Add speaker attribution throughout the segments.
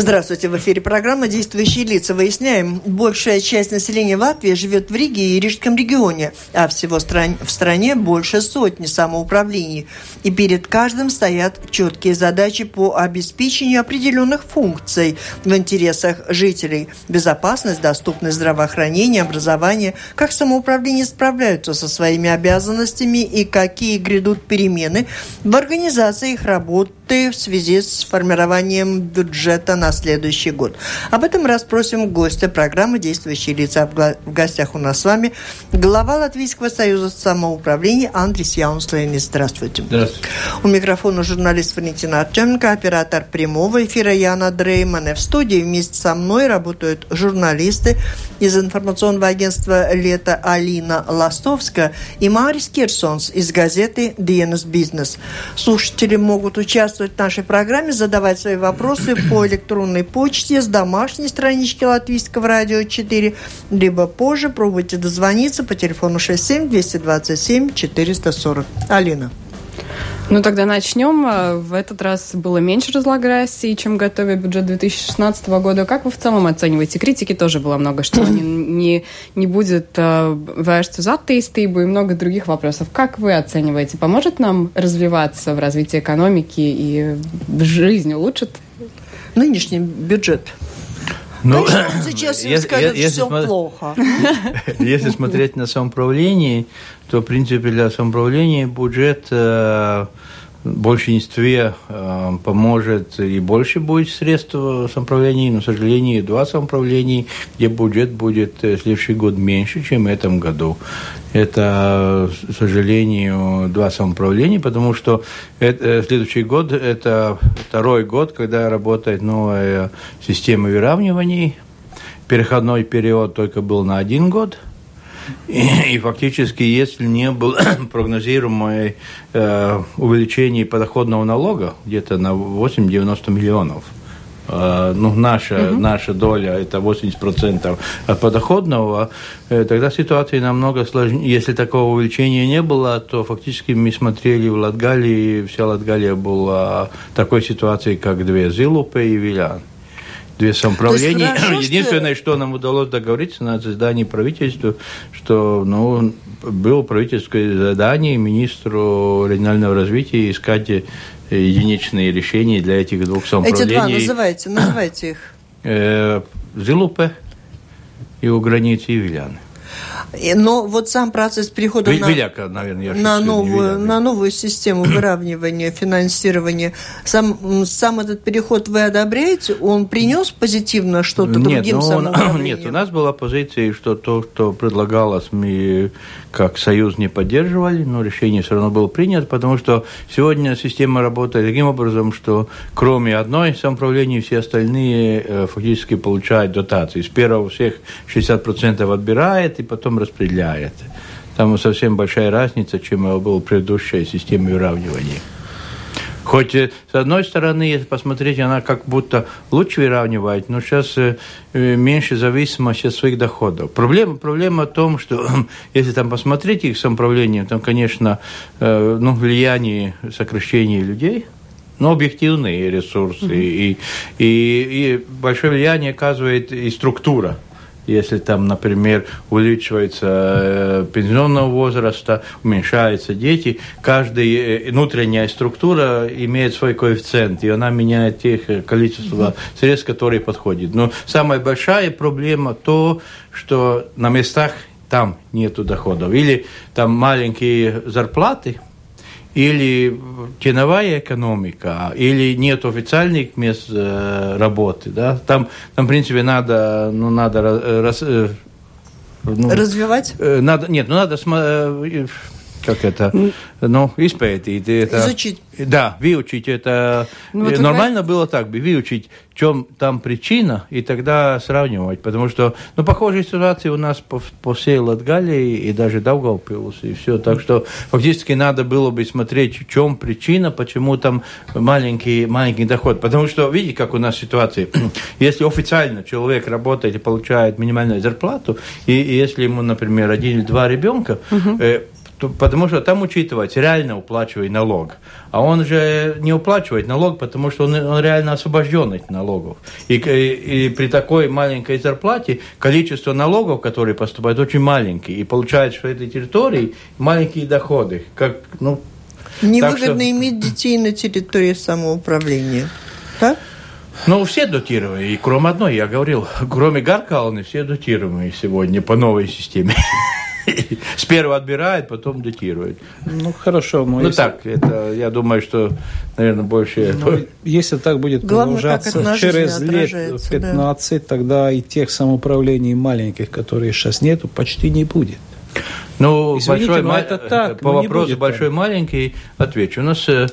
Speaker 1: Здравствуйте, в эфире программа «Действующие лица». Выясняем, большая часть населения Латвии живет в Риге и Рижском регионе, а всего в стране больше сотни самоуправлений. И перед каждым стоят четкие задачи по обеспечению определенных функций в интересах жителей. Безопасность, доступность здравоохранения, образование. Как самоуправление справляются со своими обязанностями и какие грядут перемены в организации их работы в связи с формированием бюджета на следующий год. Об этом расспросим гостя программы «Действующие лица». В гостях у нас с вами глава Латвийского союза самоуправления Андрис Яунслейнис. Здравствуйте.
Speaker 2: Здравствуйте.
Speaker 1: У микрофона журналист Валентина Артеменко, оператор прямого эфира Яна Дрейман. В студии вместе со мной работают журналисты из информационного агентства «Лето» Алина Ластовская и Марис Кирсонс из газеты «Диенес Бизнес». Слушатели могут участвовать в нашей программе, задавать свои вопросы по электронной почте с домашней странички Латвийского радио 4, либо позже пробуйте дозвониться по телефону 67 227 440. Алина.
Speaker 3: Ну, тогда начнем. В этот раз было меньше разлаграсий, чем готовя бюджет 2016 года. Как вы в целом оцениваете? Критики тоже было много, что не, не, не будет vērsts uz attīstību и много других вопросов. Как вы оцениваете? Поможет нам развиваться в развитии экономики и жизнь улучшит?
Speaker 1: Нынешний бюджет ну, Конечно, сейчас им скажут, если, все плохо.
Speaker 2: Если смотреть на самоуправление, то, в принципе, для самоуправления бюджет э, большинстве э, поможет и больше будет средств в самоуправлении, но, к сожалению, два самоуправления, где бюджет будет в следующий год меньше, чем в этом году. Это, к сожалению, два самоуправления, потому что это, следующий год – это второй год, когда работает новая система выравниваний. Переходной период только был на один год – и, и фактически, если не было прогнозируемое э, увеличение подоходного налога где-то на 8-90 миллионов, э, ну, наша, угу. наша доля это 80% от подоходного, э, тогда ситуация намного сложнее. Если такого увеличения не было, то фактически мы смотрели в Латгалии, вся Латгалия была такой ситуацией, как две Зилупы и Вилян две самоуправления. Единственное, что... что нам удалось договориться на заседании правительства, что ну, было правительственное задание министру регионального развития искать единичные решения для этих двух самоуправлений.
Speaker 1: Эти два называйте, называйте их.
Speaker 2: Э, Зилупе и у границы Виляны.
Speaker 1: Но вот сам процесс перехода
Speaker 2: на, Веляка, наверное,
Speaker 1: на, новую, на новую систему выравнивания финансирования, сам, сам этот переход вы одобряете? Он принес позитивно что-то нет, другим
Speaker 2: он, Нет, у нас была позиция, что то, что предлагалось, мы как союз не поддерживали, но решение все равно было принято, потому что сегодня система работает таким образом, что кроме одной самоуправления все остальные э, фактически получают дотации. С первого всех 60% отбирает и потом распределяет. Там совсем большая разница, чем была предыдущая система выравнивания. Хоть э, с одной стороны, если посмотреть, она как будто лучше выравнивает, но сейчас э, э, меньше зависимости от своих доходов. Проблема, проблема в том, что если там посмотреть их самоуправление, там, конечно, ну, влияние сокращения людей – но объективные ресурсы. Mm-hmm. И, и, и большое влияние оказывает и структура если там, например, увеличивается э, пенсионного возраста, уменьшаются дети, каждая э, внутренняя структура имеет свой коэффициент, и она меняет тех э, количество средств, которые подходят. Но самая большая проблема то, что на местах там нету доходов. Или там маленькие зарплаты – или теновая экономика, или нет официальных мест э, работы, да, там, там, в принципе, надо, ну, надо раз,
Speaker 1: э, ну, развивать?
Speaker 2: Э, надо, нет, ну, надо как это, ну, испытать. Это,
Speaker 1: Изучить.
Speaker 2: Да, выучить это. Ну, вот нормально вы... было так бы, выучить, в чем там причина, и тогда сравнивать. Потому что, ну, похожие ситуации у нас по, по всей Латгалии и даже Даугавпилс, и все. Так что фактически надо было бы смотреть, в чем причина, почему там маленький, маленький доход. Потому что, видите, как у нас ситуация. если официально человек работает и получает минимальную зарплату, и, и если ему, например, один или два ребенка, угу. э, потому что там учитывается реально уплачивать налог. А он же не уплачивает налог, потому что он, он реально освобожден от налогов. И, и, и при такой маленькой зарплате количество налогов, которые поступают, очень маленькие. И получается, что этой территории маленькие доходы. Как, ну,
Speaker 1: Невыгодно что... иметь детей на территории самоуправления. Так?
Speaker 2: Ну, все дотированы, и кроме одной, я говорил, кроме Гаркалны, все дотированы сегодня по новой системе. С первого отбирает, потом датирует.
Speaker 4: Ну, хорошо.
Speaker 2: Ну, если... так, это, я думаю, что, наверное, больше... Ну,
Speaker 4: если так будет Главное, продолжаться через лет 15, да. тогда и тех самоуправлений маленьких, которые сейчас нету, почти не будет.
Speaker 2: Ну, Извините, большой, но это так, по вопросу большой-маленький отвечу. У нас э,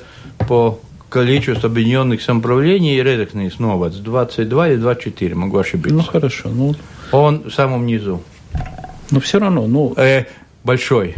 Speaker 2: по количеству объединенных самоуправлений редакный снова 22 или 24, могу ошибиться.
Speaker 4: Ну, хорошо. Ну...
Speaker 2: Он в самом низу.
Speaker 4: Но все равно, ну...
Speaker 2: Э, большой.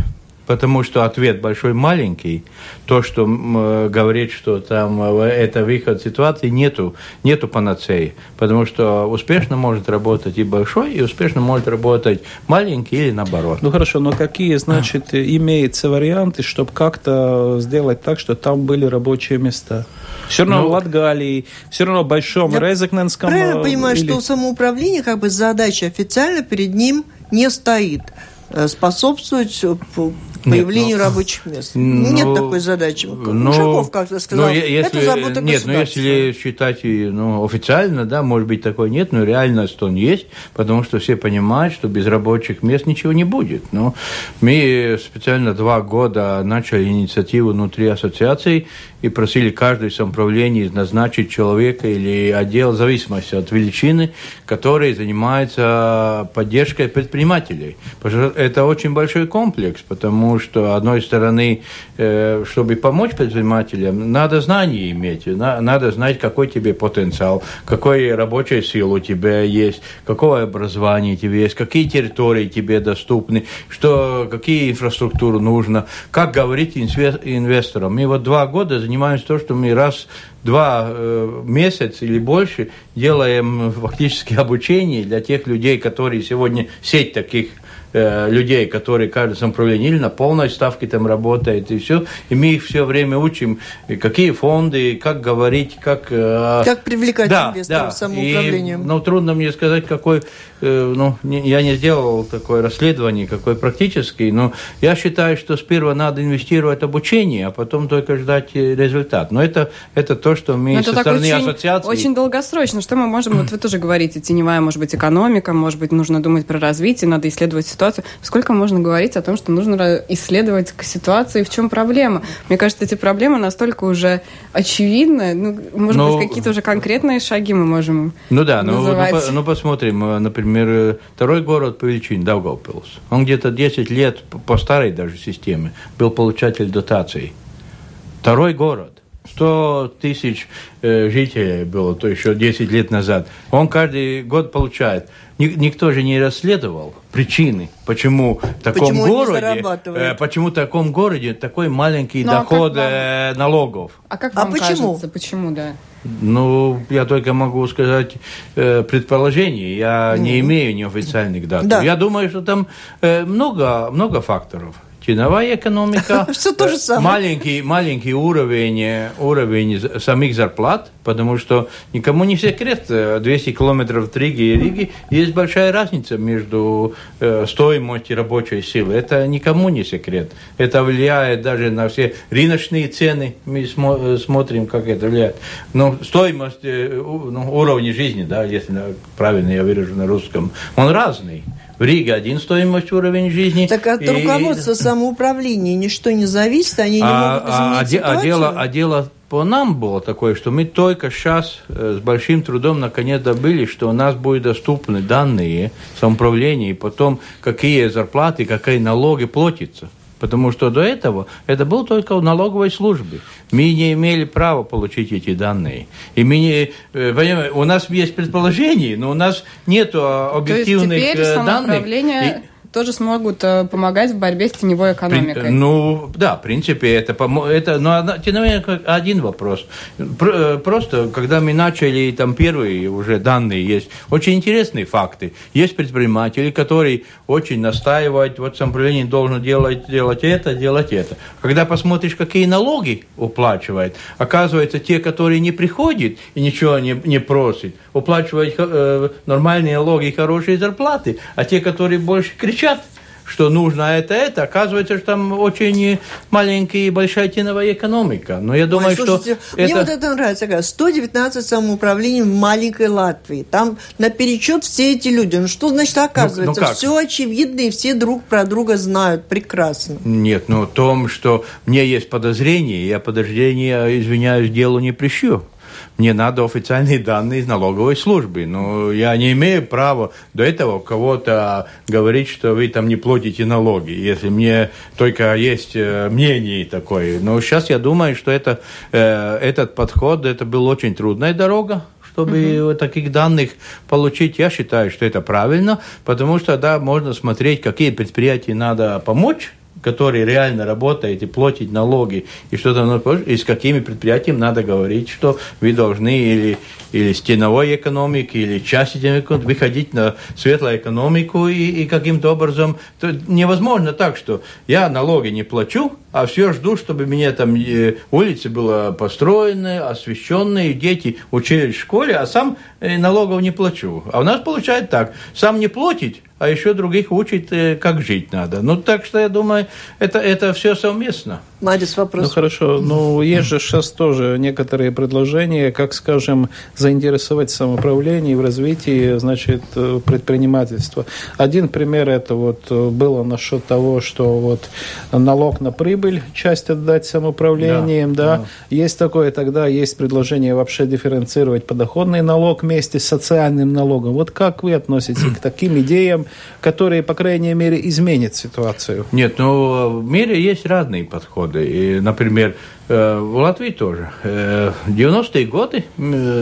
Speaker 2: Потому что ответ большой маленький. То, что э, говорит, что там э, это выход ситуации, нету, нету панацеи. Потому что успешно может работать и большой, и успешно может работать маленький или наоборот.
Speaker 4: Ну хорошо, но какие, значит, имеются варианты, чтобы как-то сделать так, что там были рабочие места? Все равно ну, в Латгалии, все равно в Большом я Резекненском...
Speaker 1: Правильно понимаю, или... что самоуправление, как бы задача официально перед ним – не стоит э, способствовать появлению нет, ну, рабочих мест. Ну, нет такой задачи. Ну, Ушаков как-то сказал,
Speaker 2: ну, если, это забота Нет, но если считать ну, официально, да, может быть, такой нет, но реальность он есть, потому что все понимают, что без рабочих мест ничего не будет. Но мы специально два года начали инициативу внутри ассоциаций и просили каждое самоуправление назначить человека или отдел в зависимости от величины, который занимается поддержкой предпринимателей. Это очень большой комплекс, потому что, одной стороны, э, чтобы помочь предпринимателям, надо знания иметь, надо знать, какой тебе потенциал, какой рабочая сила у тебя есть, какое образование тебе есть, какие территории тебе доступны, что, какие инфраструктуры нужно, как говорить инвесторам. Мы вот два года занимаемся то, что мы раз два э, месяца или больше делаем фактически обучение для тех людей, которые сегодня сеть таких Э, людей, которые каждое самоуправление или на полной ставке там работает, и все. И мы их все время учим, какие фонды, как говорить, как...
Speaker 1: Э, как привлекать да, инвесторов да. самоуправлением.
Speaker 2: И, ну, трудно мне сказать, какой... Э, ну, я не сделал такое расследование, какой практический, но я считаю, что сперва надо инвестировать в обучение, а потом только ждать результат. Но это, это то, что мы но со стороны очень, ассоциации...
Speaker 3: Очень долгосрочно. Что мы можем... Вот вы тоже говорите, теневая, может быть, экономика, может быть, нужно думать про развитие, надо исследовать ситуацию. Сколько можно говорить о том, что нужно исследовать ситуации, в чем проблема? Мне кажется, эти проблемы настолько уже очевидны. Ну, может но... быть, ну, какие-то уже конкретные шаги мы можем
Speaker 2: Ну да, ну, ну, по, ну посмотрим. Э, например, э, второй город по величине, Даугавпилс. Он где-то 10 лет по старой даже системе был получатель дотаций. Второй город. 100 тысяч э, жителей было, то еще 10 лет назад. Он каждый год получает никто же не расследовал причины, почему в таком почему городе, э, почему в таком городе такой маленький ну, а доход а вам... налогов.
Speaker 3: А как а вам а почему? кажется, почему, да?
Speaker 2: Ну, я только могу сказать э, предположение. Я mm. не имею неофициальных дат. Да. Я думаю, что там э, много, много факторов теневая экономика,
Speaker 1: Все то же э, самое.
Speaker 2: маленький, маленький уровень, уровень самих зарплат, потому что никому не секрет, 200 километров от Риги и Риги есть большая разница между э, стоимостью рабочей силы. Это никому не секрет. Это влияет даже на все рыночные цены. Мы смо смотрим, как это влияет. Но стоимость, э, ну, уровня жизни, да, если правильно я выражу на русском, он разный. В Риге один стоимость уровень жизни.
Speaker 1: Так от и, руководства самоуправления ничто не зависит, они не а, могут изменить а, ситуацию.
Speaker 2: А дело, а дело по нам было такое, что мы только сейчас э, с большим трудом наконец добыли, что у нас будут доступны данные самоуправления, и потом какие зарплаты, какие налоги платятся. Потому что до этого это было только в налоговой службе. Мы не имели права получить эти данные. И мы не, э, у нас есть предположение, но у нас нет объективных
Speaker 3: То есть теперь
Speaker 2: данных.
Speaker 3: И, тоже смогут э, помогать в борьбе с теневой экономикой.
Speaker 2: При, ну, да, в принципе, это, это но ну, теневой один вопрос. Э, просто, когда мы начали, там первые уже данные есть, очень интересные факты. Есть предприниматели, которые очень настаивают, вот самоуправление должно делать, делать это, делать это. Когда посмотришь, какие налоги уплачивает, оказывается, те, которые не приходят и ничего не, не просят, уплачивают э, нормальные налоги и хорошие зарплаты, а те, которые больше кричат, что нужно это, это, оказывается, что там очень маленькая и большая теновая экономика. Но я думаю, Ой, слушайте,
Speaker 1: что мне это... вот это нравится. 119 самоуправлений в маленькой Латвии. Там наперечет все эти люди. Ну что значит оказывается? Ну, ну все очевидно и все друг про друга знают прекрасно.
Speaker 2: Нет, ну в том, что мне есть подозрение, я подозрение, извиняюсь, делу не прищу мне надо официальные данные из налоговой службы. Но я не имею права до этого кого-то говорить, что вы там не платите налоги, если мне только есть э, мнение такое. Но сейчас я думаю, что это, э, этот подход, это был очень трудная дорога, чтобы угу. таких данных получить. Я считаю, что это правильно, потому что да, можно смотреть, какие предприятия надо помочь который реально работает и платит налоги и что-то, и с какими предприятиями надо говорить, что вы должны или или с теневой экономики, или части экономики, выходить на светлую экономику и, и каким-то образом... То невозможно так, что я налоги не плачу, а все жду, чтобы мне там э, улицы было построены, освещенные, дети учились в школе, а сам э, налогов не плачу. А у нас получается так, сам не платить, а еще других учить, э, как жить надо. Ну, так что я думаю, это, это все совместно.
Speaker 1: Мадис, вопрос.
Speaker 4: Ну, хорошо. Ну, есть же сейчас тоже некоторые предложения, как, скажем, заинтересовать самоуправление в развитии, значит, предпринимательства. Один пример это вот э, было насчет того, что вот налог на прибыль часть отдать самоуправлением, да, да. да. Есть такое, тогда есть предложение вообще дифференцировать подоходный налог вместе с социальным налогом. Вот как вы относитесь к таким идеям, которые, по крайней мере, изменят ситуацию?
Speaker 2: Нет, ну, в мире есть разные подходы. И, например, Э, в Латвии тоже. Э, в 90-е годы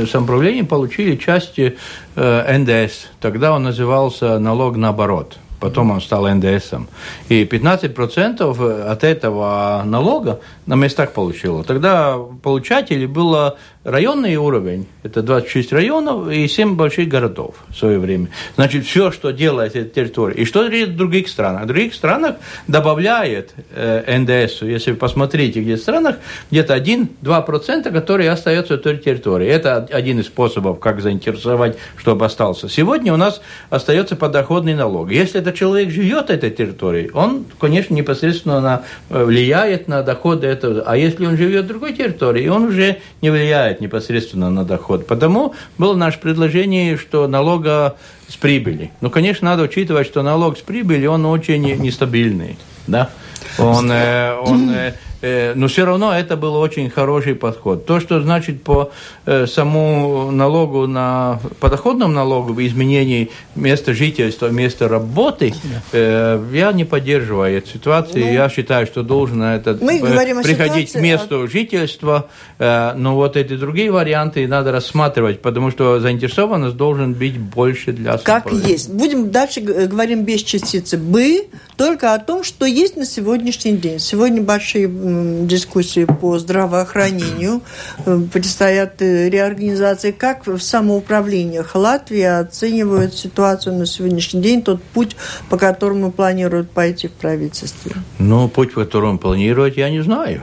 Speaker 2: самоуправление получили части э, НДС. Тогда он назывался налог наоборот потом он стал НДСом. И 15% от этого налога на местах получило. Тогда получателей было районный уровень, это 26 районов и 7 больших городов в свое время. Значит, все, что делает эта территория. И что в других странах? В других странах добавляет э, НДС, если вы посмотрите, где в странах, где-то 1-2%, которые остаются в той территории. Это один из способов, как заинтересовать, чтобы остался. Сегодня у нас остается подоходный налог. Если этот человек живет этой территории, он, конечно, непосредственно на, влияет на доходы этого. А если он живет в другой территории, он уже не влияет влияет непосредственно на доход. Потому было наше предложение, что налога с прибыли. Ну, конечно, надо учитывать, что налог с прибыли, он очень нестабильный. Да? Он, э, он э, но все равно это был очень хороший подход. То, что значит по э, самому налогу на подоходном налогу в изменении места жительства, места работы, э, я не поддерживаю эту ситуацию. Ну, я считаю, что должен это мы приходить к месту а... жительства, но вот эти другие варианты надо рассматривать, потому что заинтересованность должен быть больше для
Speaker 1: Как есть. Будем дальше говорим без частицы «бы», только о том, что есть на сегодняшний день. Сегодня большие дискуссии по здравоохранению, предстоят э, реорганизации. Как в самоуправлениях Латвии оценивают ситуацию на сегодняшний день, тот путь, по которому планируют пойти в правительстве?
Speaker 2: Ну, путь, по которому планируют, я не знаю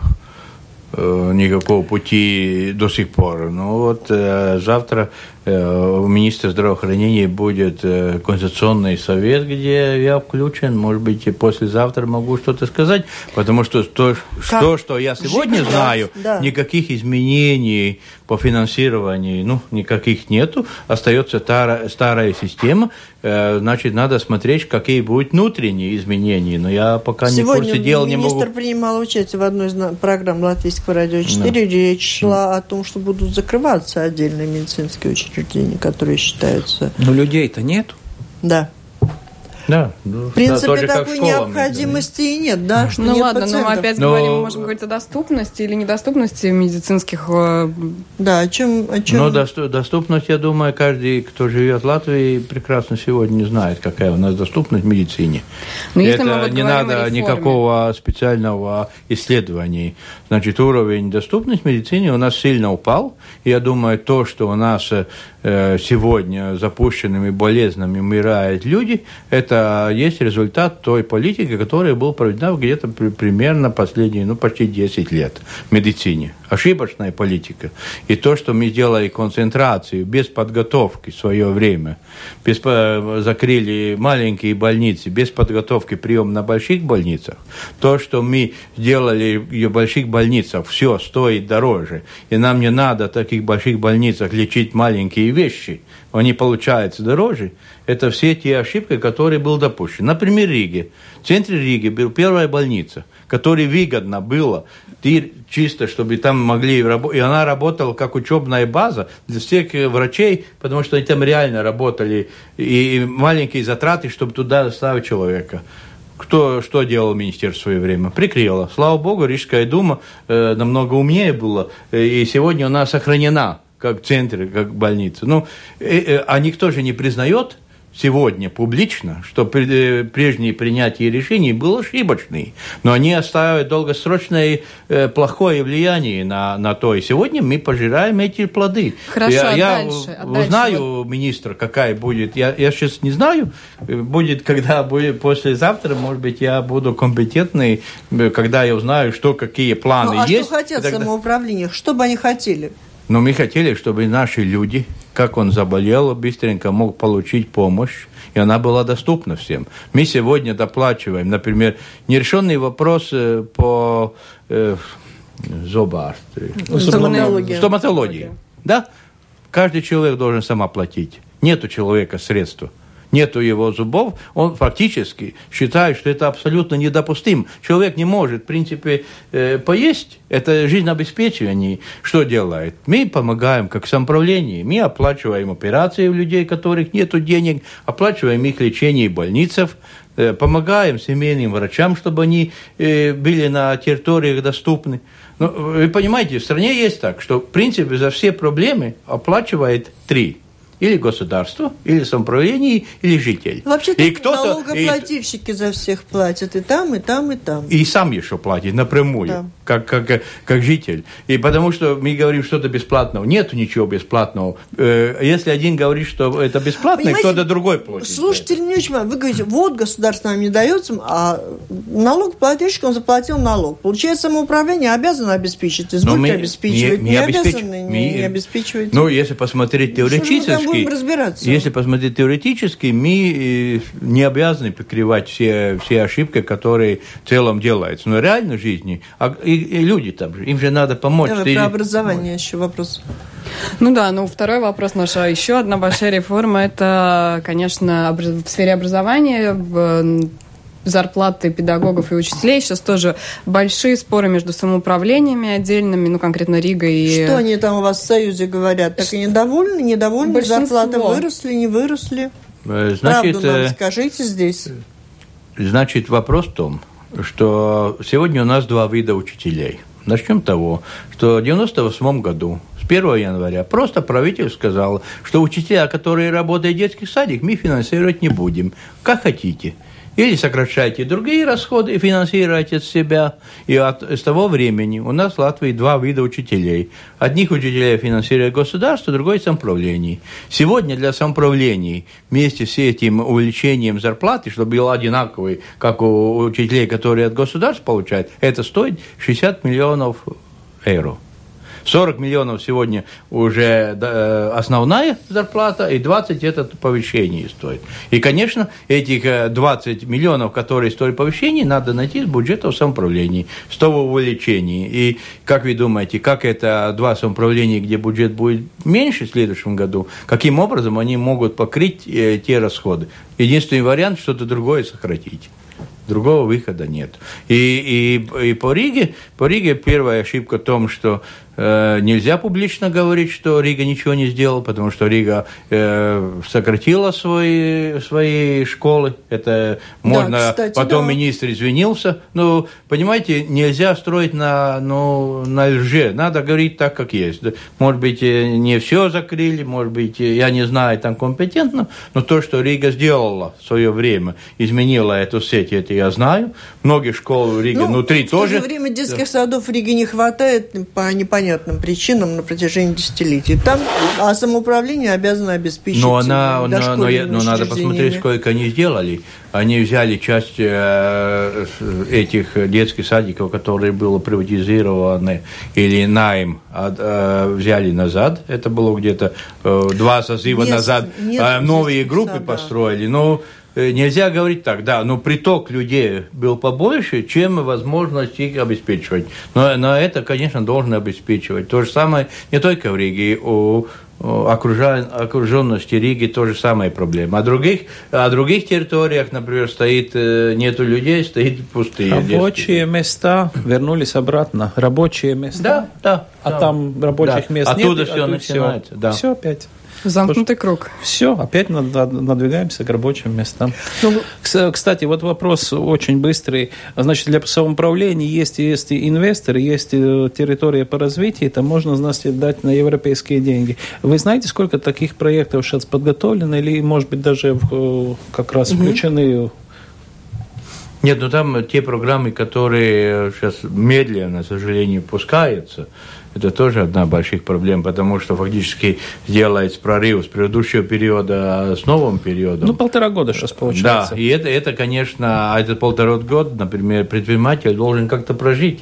Speaker 2: э, никакого пути до сих пор. Ну вот завтра Э, у министра здравоохранения будет э, конституционный совет, где я включен. Может быть, и послезавтра могу что-то сказать, потому что то, что, что я сегодня Жить, знаю, да. никаких изменений по финансированию, ну, никаких нету. Остается старая, старая система. Э, значит, надо смотреть, какие будут внутренние изменения. Но я пока
Speaker 1: сегодня
Speaker 2: не в курсе дела,
Speaker 1: не
Speaker 2: могу...
Speaker 1: министр принимал участие в одной из программ Латвийского радио 4. Да. Речь шла о том, что будут закрываться отдельные медицинские учреждения которые считаются...
Speaker 4: Но людей-то нет.
Speaker 1: Да.
Speaker 2: Да. Ну,
Speaker 1: В принципе,
Speaker 2: да,
Speaker 1: такой
Speaker 2: школам,
Speaker 1: необходимости и нет, да? Что
Speaker 3: Ну
Speaker 1: нет
Speaker 3: ладно, но мы
Speaker 1: пациентов.
Speaker 3: опять
Speaker 2: Но-
Speaker 3: говорим, можем говорить о доступности или недоступности медицинских э,
Speaker 1: Да, о чем... О чем...
Speaker 2: Но досту- доступность, я думаю, каждый, кто живет в Латвии, прекрасно сегодня знает, какая у нас доступность в медицине.
Speaker 3: Но если
Speaker 2: Это
Speaker 3: мы вот
Speaker 2: не надо никакого специального исследования. Значит, уровень доступности медицине у нас сильно упал. Я думаю, то, что у нас э, сегодня запущенными болезнями умирают люди, это есть результат той политики, которая была проведена где-то при- примерно последние, ну, почти 10 лет в медицине. Ошибочная политика. И то, что мы сделали концентрацию без подготовки в свое время, без, по- закрыли маленькие больницы, без подготовки прием на больших больницах, то, что мы сделали в больших больницах, все стоит дороже, и нам не надо в таких больших больницах лечить маленькие вещи, они получаются дороже, это все те ошибки, которые были допущены. Например, Риге. В центре Риги была первая больница, которой выгодно было чисто, чтобы там могли. И она работала как учебная база для всех э, врачей, потому что они там реально работали. И маленькие затраты, чтобы туда ставить человека. Кто, что делал министерство в свое время? Прикрыло. Слава богу, Рижская дума э, намного умнее была. э, И сегодня она сохранена как центр, как больница. Ну, э, э, а никто же не признает сегодня публично, что э, прежнее принятие решений было ошибочным, но они оставят долгосрочное э, плохое влияние на, на то. И сегодня мы пожираем эти плоды.
Speaker 3: Хорошо,
Speaker 2: я,
Speaker 3: а
Speaker 2: я
Speaker 3: дальше? А дальше
Speaker 2: узнаю министра, какая будет. Я, я сейчас не знаю, будет, когда будет послезавтра, может быть, я буду компетентный, э, когда я узнаю, что какие планы
Speaker 1: Ну, а
Speaker 2: есть.
Speaker 1: что хотят
Speaker 2: тогда-
Speaker 1: самоуправление? Что бы они хотели?
Speaker 2: но мы хотели, чтобы наши люди, как он заболел, быстренько мог получить помощь, и она была доступна всем. Мы сегодня доплачиваем, например, нерешенный вопрос э, по э, зубарству.
Speaker 1: Стоматология.
Speaker 2: Стоматологии. Да? Каждый человек должен сам оплатить. Нет у человека средств. Нету его зубов, он фактически считает, что это абсолютно недопустим. Человек не может, в принципе, э, поесть. Это жизнеобеспечение. Что делает? Мы помогаем как самоуправление. Мы оплачиваем операции у людей, у которых нет денег, оплачиваем их лечение в больницах, э, помогаем семейным врачам, чтобы они э, были на территориях доступны. Но вы понимаете, в стране есть так, что, в принципе, за все проблемы оплачивает три. Или государство, или самоуправление, или житель.
Speaker 1: Вообще-то
Speaker 2: и кто-то и,
Speaker 1: налогоплательщики за всех платят и там, и там, и там.
Speaker 2: и сам еще платит напрямую,
Speaker 1: Да.
Speaker 2: как, как, как житель. И потому что мы говорим что-то бесплатного. Нету ничего бесплатного. Э, Если один говорит, что это бесплатно,
Speaker 1: Понимаете,
Speaker 2: кто-то другой платит.
Speaker 1: Слушайте, не очень. Вы говорите, вот государство нам не дается, а налогоплательщик, он заплатил налог. Получается, самоуправление обязано обеспечить,
Speaker 2: Но
Speaker 1: избудь
Speaker 2: мы
Speaker 1: обеспечивать.
Speaker 2: не-
Speaker 1: Не,
Speaker 2: не обеспеч-
Speaker 1: обязаны, не, не обеспечивать.
Speaker 2: Ну, если посмотреть
Speaker 1: Что мы будем разбираться?
Speaker 2: если посмотреть теоретически, мы э, не обязаны покрывать все, все ошибки, которые в целом делаются. Но реально в жизни, а, и, и люди там же, им же надо помочь.
Speaker 1: Давай
Speaker 2: Ты-
Speaker 1: про образование еще вопрос.
Speaker 3: Ну да, ну второй вопрос наша. Еще одна большая реформа – это, конечно, образ- в сфере образования, зарплаты педагогов и учителей. Сейчас тоже большие споры между самоуправлениями отдельными, ну, конкретно Рига и...
Speaker 1: Что они там у вас в Союзе говорят? Так и недовольны? Недовольны?
Speaker 3: Большинство.
Speaker 1: Зарплаты выросли, не выросли?
Speaker 2: Э, Значит,
Speaker 1: Правду нам
Speaker 2: э,
Speaker 1: скажите здесь.
Speaker 2: Значит, вопрос в том, что сегодня у нас два вида учителей. Начнем с того, что в 1998 году, с 1 января, просто правитель сказал, что учителя, которые работают в детских садиках, мы финансировать не будем. Как хотите. Или сокращайте другие расходы и финансируйте от себя. И от, с того времени у нас в Латвии два вида учителей. Одних учителей финансирует государство, другой самоуправление. Сегодня для самоуправлений вместе с этим увеличением зарплаты, чтобы был одинаковый, как у учителей, которые от государства получают, это стоит 60 миллионов евро. 40 миллионов сегодня уже э, основная зарплата, и 20 это повышение стоит. И, конечно, этих э, 20 миллионов, которые стоят повышение, надо найти с бюджета в самоуправлении, с того увеличения. И как вы думаете, как это два самоуправления, где бюджет будет меньше в следующем году, каким образом они могут покрыть э, те расходы? Единственный вариант что-то другое сократить. Другого выхода нет. И, и, и по Риге, по Риге первая ошибка в том, что Э, нельзя публично говорить, что Рига ничего не сделала, потому что Рига э, сократила свои, свои школы. Это можно... Да, кстати, Потом да. министр извинился. Ну, понимаете, нельзя строить на, ну, на лже. Надо говорить так, как есть. Может быть, э, не все закрыли, может быть, э, я не знаю, там компетентно, но то, что Рига сделала в свое время, изменила эту сеть, это я знаю. Многие школы в Риге ну, внутри
Speaker 1: в
Speaker 2: тоже...
Speaker 1: В то же время детских да. садов в Риге не хватает по непонятным понятным причинам на протяжении десятилетий. Там, а самоуправление обязано обеспечить
Speaker 2: но она, но, но, но надо посмотреть, сколько они сделали. Они взяли часть э, этих детских садиков, которые были приватизированы или найм, э, взяли назад. Это было где-то э, два созыва нет, назад. Нет, э, новые группы сада. построили. Но Э, нельзя говорить так, да, но приток людей был побольше, чем возможность их обеспечивать. Но, но это, конечно, должно обеспечивать. То же самое не только в Риге, у окруженности Риги то же самое проблема. А других, о других территориях, например, стоит э, нету людей, стоит пустые.
Speaker 4: Рабочие места вернулись обратно. Рабочие места.
Speaker 2: Да, да.
Speaker 4: А
Speaker 2: да.
Speaker 4: там рабочих
Speaker 2: да.
Speaker 4: мест
Speaker 2: Оттуда
Speaker 4: нет.
Speaker 2: все начинается. Все. Да.
Speaker 4: Все опять.
Speaker 3: Замкнутый круг.
Speaker 4: Все, опять надвигаемся к рабочим местам. Ну, кстати, вот вопрос очень быстрый. Значит, для самоуправления есть, есть и инвесторы, есть э, территория по развитию, это можно, значит, дать на европейские деньги. Вы знаете, сколько таких проектов сейчас подготовлено или, может быть, даже э, как раз включены
Speaker 2: нет, ну там те программы, которые сейчас медленно, к сожалению, пускаются, это тоже одна больших проблем, потому что фактически сделается прорыв с предыдущего периода с новым периодом.
Speaker 4: Ну, полтора года сейчас получается.
Speaker 2: Да, и это, это конечно, а этот полтора года, например, предприниматель должен как-то прожить.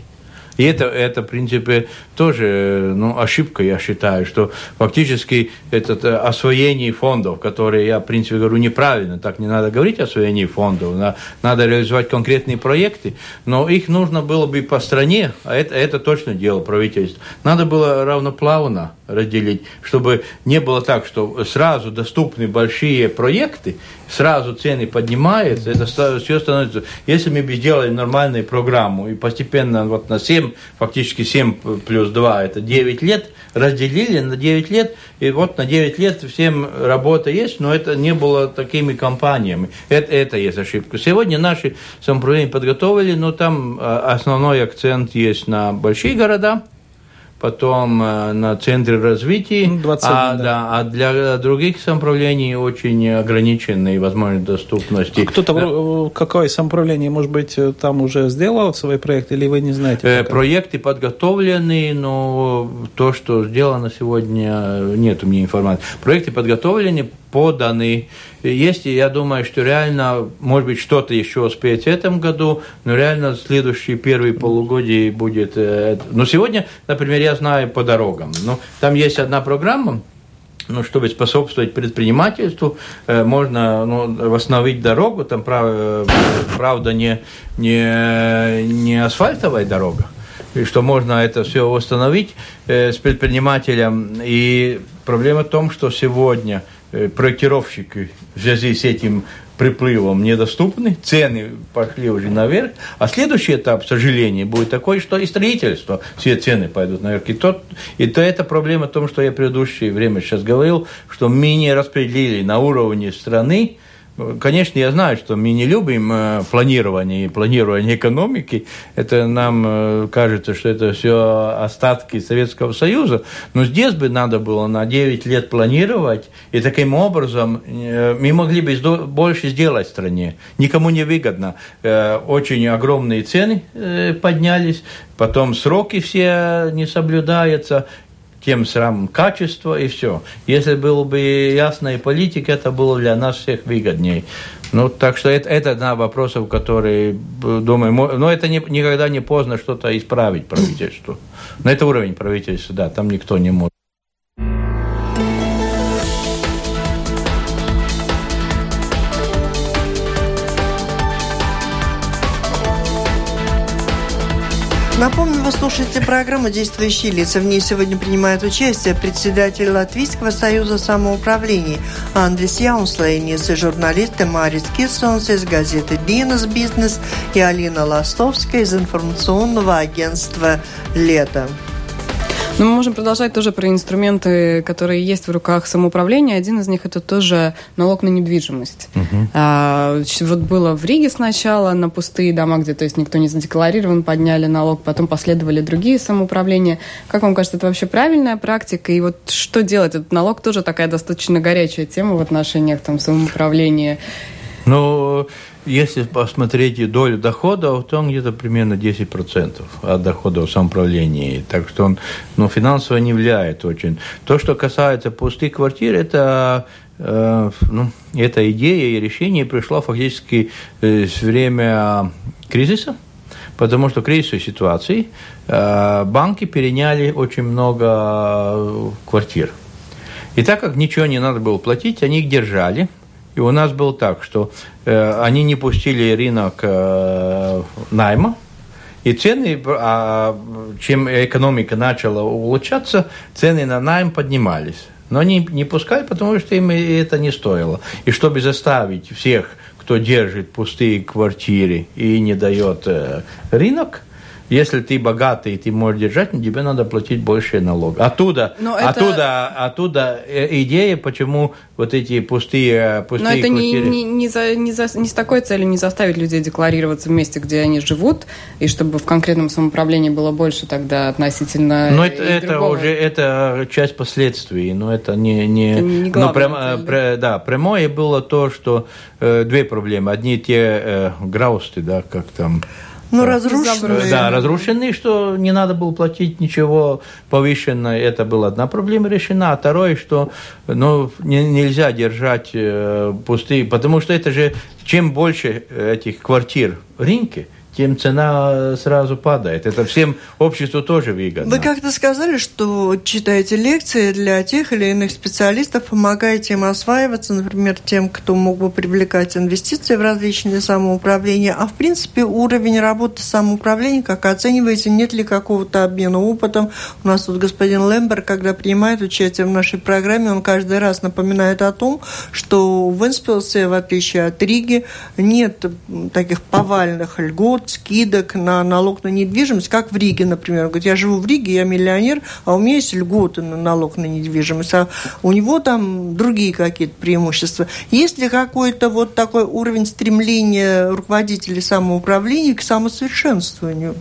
Speaker 2: И это, это, в принципе, тоже ну, ошибка, я считаю, что фактически это э, освоение фондов, которые я, в принципе, говорю неправильно, так не надо говорить о освоении фондов, надо реализовать конкретные проекты, но их нужно было бы по стране, а это, это точно дело правительства. Надо было равноплавно разделить, чтобы не было так, что сразу доступны большие проекты, сразу цены поднимаются, это все становится... Если мы бы сделали нормальную программу и постепенно вот на 7, фактически 7 плюс 2, это 9 лет, разделили на 9 лет, и вот на 9 лет всем работа есть, но это не было такими компаниями. Это, это есть ошибка. Сегодня наши самоуправления подготовили, но там а, основной акцент есть на большие города, потом э, на центре развития,
Speaker 4: 20,
Speaker 2: ну, а, да. Да, а для других самоуправлений очень ограниченные возможности доступности. А
Speaker 4: кто-то, да. Какое самоуправление, может быть, э, там уже сделал свой проект, или вы не знаете?
Speaker 2: Э, проекты подготовлены, но то, что сделано сегодня, нет у меня информации. Проекты подготовлены, поданы. Есть, я думаю, что реально, может быть, что-то еще успеть в этом году, но реально следующий первый полугодие будет... Э, но сегодня, например, я знаю по дорогам. Ну, там есть одна программа, ну, чтобы способствовать предпринимательству, э, можно ну, восстановить дорогу, там, э, правда, не, не, не асфальтовая дорога, и что можно это все восстановить э, с предпринимателем. И проблема в том, что сегодня проектировщики в связи с этим приплывом недоступны, цены пошли уже наверх, а следующий этап, к сожалению, будет такой, что и строительство, все цены пойдут наверх. И, тот, и то это проблема в том, что я в предыдущее время сейчас говорил, что мы не распределили на уровне страны Конечно, я знаю, что мы не любим э, планирование и планирование экономики. Это нам э, кажется, что это все остатки Советского Союза. Но здесь бы надо было на 9 лет планировать, и таким образом э, мы могли бы больше сделать в стране. Никому не выгодно. Очень огромные цены поднялись, потом сроки все не соблюдаются, тем самым качество и все. Если был бы ясная политика, это было для нас всех выгоднее. Ну, так что это, это одна вопросов, которые, думаю, но это не, никогда не поздно что-то исправить правительству. На это уровень правительства, да, там никто не может.
Speaker 1: Напомню, вы слушаете программу «Действующие лица». В ней сегодня принимает участие председатель Латвийского союза самоуправления Андрис Яунслейнис и журналисты Марис Киссонс из газеты «Динас Бизнес» и Алина Ластовская из информационного агентства «Лето».
Speaker 3: Но мы можем продолжать тоже про инструменты, которые есть в руках самоуправления. Один из них это тоже налог на недвижимость. Угу. А, вот было в Риге сначала на пустые дома, где то есть никто не задекларирован, подняли налог, потом последовали другие самоуправления. Как вам кажется, это вообще правильная практика? И вот что делать? Этот налог тоже такая достаточно горячая тема в отношениях там самоуправления.
Speaker 2: Ну, если посмотреть долю доходов, то он где-то примерно 10% от доходов самоуправления. Так что он ну, финансово не влияет очень. То, что касается пустых квартир, это э, ну, эта идея и решение пришло фактически э, с время кризиса, потому что кризисной ситуации э, банки переняли очень много квартир. И так как ничего не надо было платить, они их держали – и у нас было так, что э, они не пустили рынок э, найма, и цены, а, чем экономика начала улучшаться, цены на найм поднимались. Но они не пускали, потому что им это не стоило. И чтобы заставить всех, кто держит пустые квартиры и не дает э, рынок, если ты богатый, ты можешь держать, но тебе надо платить больше налог. Оттуда, это... оттуда, оттуда э, идея, почему вот эти пустые, пустые
Speaker 3: Но это квартиры... не, не, не, за, не, за, не с такой целью не заставить людей декларироваться в месте, где они живут, и чтобы в конкретном самоуправлении было больше тогда относительно
Speaker 2: Но это, это уже это часть последствий, но это не... не, это не но прям, цель, да? да, прямое было то, что э, две проблемы. Одни те э, граусты, да, как там...
Speaker 1: Ну, разрушенные.
Speaker 2: Да, разрушенные, что не надо было платить ничего повышенное. Это была одна проблема решена. А второе, что ну, не, нельзя держать э, пустые, потому что это же, чем больше этих квартир в рынке, тем цена сразу падает. Это всем обществу тоже выгодно.
Speaker 1: Вы как-то сказали, что читаете лекции для тех или иных специалистов, помогаете им осваиваться, например, тем, кто мог бы привлекать инвестиции в различные самоуправления. А в принципе уровень работы самоуправления, как оцениваете, нет ли какого-то обмена опытом? У нас тут господин Лембер, когда принимает участие в нашей программе, он каждый раз напоминает о том, что в Энспилсе, в отличие от Риги, нет таких повальных льгот, льгот, скидок на налог на недвижимость, как в Риге, например. Он говорит, я живу в Риге, я миллионер, а у меня есть льготы на налог на недвижимость, а у него там другие какие-то преимущества. Есть ли какой-то вот такой уровень стремления руководителей самоуправления к самосовершенствованию?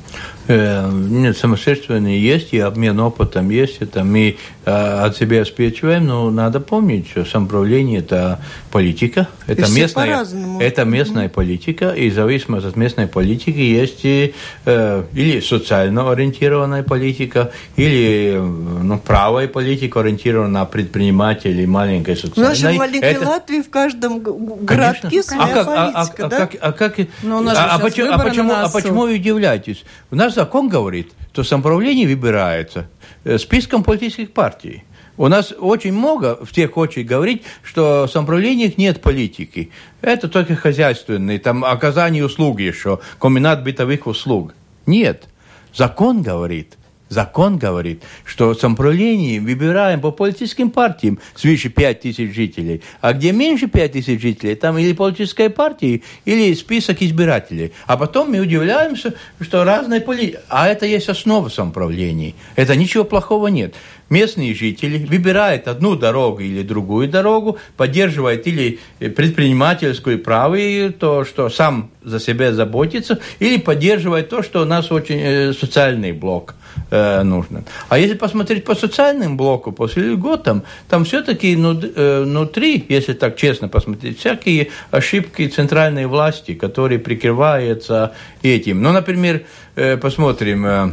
Speaker 2: Э, нет, самосовершенствование есть, и обмен опытом есть, это мы э, от себя обеспечиваем, но надо помнить, что самоуправление – это политика, это и местная, это местная угу. политика, и в зависимости от местной политики есть и, э, или социально ориентированная политика, или ну, правая политика, ориентированная на предпринимателей, маленькой социальной.
Speaker 1: В нашей маленькой это... Латвии в каждом городке Конечно. своя а как, политика, а, а, да? А, как, а, как,
Speaker 2: а, а, почему, а, почему, а почему вы удивляетесь? У нас закон говорит, что самоуправление выбирается э, списком политических партий. У нас очень много, всех хочет говорить, что в самоуправлениях нет политики. Это только хозяйственные, там оказание услуг еще, комбинат бытовых услуг. Нет. Закон говорит, Закон говорит, что самоуправление выбираем по политическим партиям свыше 5 тысяч жителей. А где меньше 5 тысяч жителей, там или политическая партия, или список избирателей. А потом мы удивляемся, что разные политики... А это есть основа самоуправления. Это ничего плохого нет местные жители выбирают одну дорогу или другую дорогу, поддерживают или предпринимательскую право, и то, что сам за себя заботится, или поддерживает то, что у нас очень э, социальный блок э, нужно. А если посмотреть по социальным блоку, по льготам, там все-таки э, внутри, если так честно посмотреть, всякие ошибки центральной власти, которые прикрываются этим. Ну, например, э, посмотрим, э,